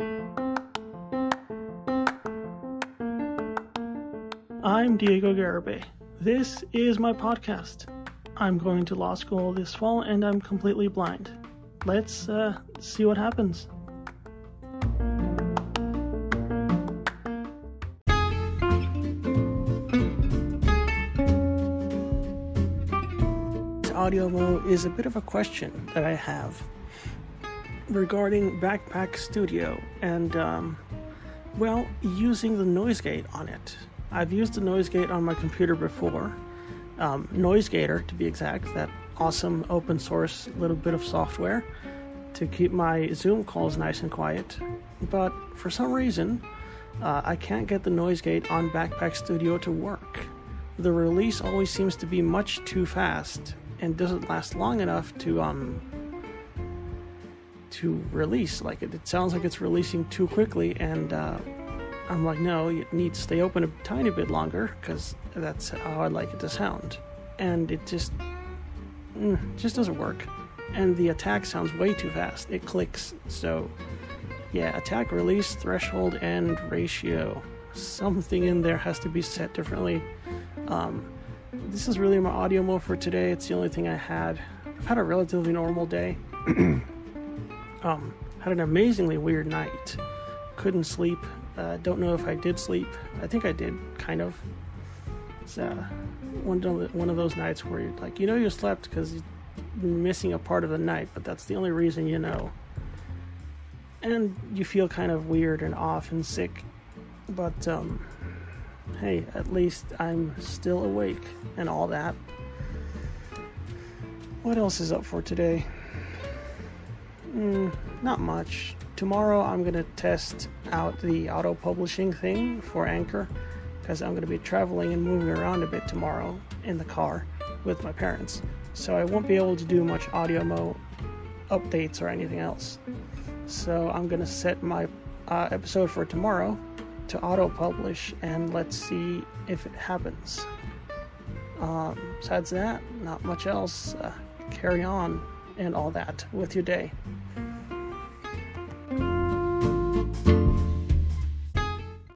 I'm Diego Garibay. This is my podcast. I'm going to law school this fall and I'm completely blind. Let's uh, see what happens. Audiomo is a bit of a question that I have regarding Backpack Studio and, um, well, using the noise gate on it. I've used the noise gate on my computer before, um, NoiseGator to be exact, that awesome open source little bit of software to keep my Zoom calls nice and quiet. But for some reason, uh, I can't get the noise gate on Backpack Studio to work. The release always seems to be much too fast and doesn't last long enough to um to release. Like it, it sounds like it's releasing too quickly, and uh, I'm like, no, it needs to stay open a tiny bit longer because that's how I like it to sound. And it just mm, just doesn't work. And the attack sounds way too fast. It clicks. So yeah, attack release threshold and ratio. Something in there has to be set differently. Um, this is really my Audiomo for today. It's the only thing I had. I've had a relatively normal day. um, had an amazingly weird night. Couldn't sleep. Uh, don't know if I did sleep. I think I did, kind of. It's uh, one of one of those nights where you're like, you know, you slept because you're missing a part of the night, but that's the only reason you know. And you feel kind of weird and off and sick, but um, hey, at least I'm still awake and all that. What else is up for today? Mm, not much. Tomorrow I'm going to test out the auto publishing thing for Anchor because I'm going to be traveling and moving around a bit tomorrow in the car with my parents. So I won't be able to do much Audiomo updates or anything else. So I'm going to set my uh, episode for tomorrow to auto publish and let's see if it happens. Um, besides that, not much else. Uh, carry on and all that with your day.